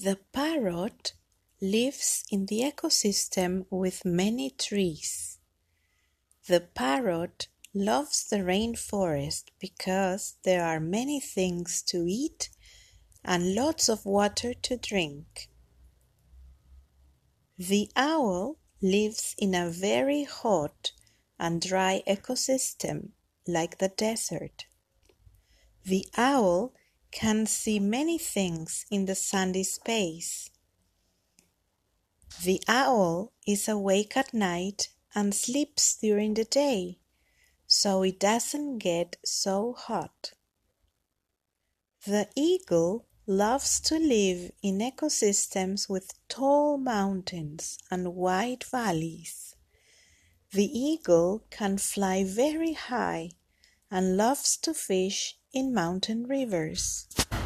The parrot lives in the ecosystem with many trees. The parrot loves the rainforest because there are many things to eat and lots of water to drink. The owl lives in a very hot and dry ecosystem like the desert. The owl can see many things in the sandy space. The owl is awake at night and sleeps during the day, so it doesn't get so hot. The eagle loves to live in ecosystems with tall mountains and wide valleys. The eagle can fly very high and loves to fish in mountain rivers.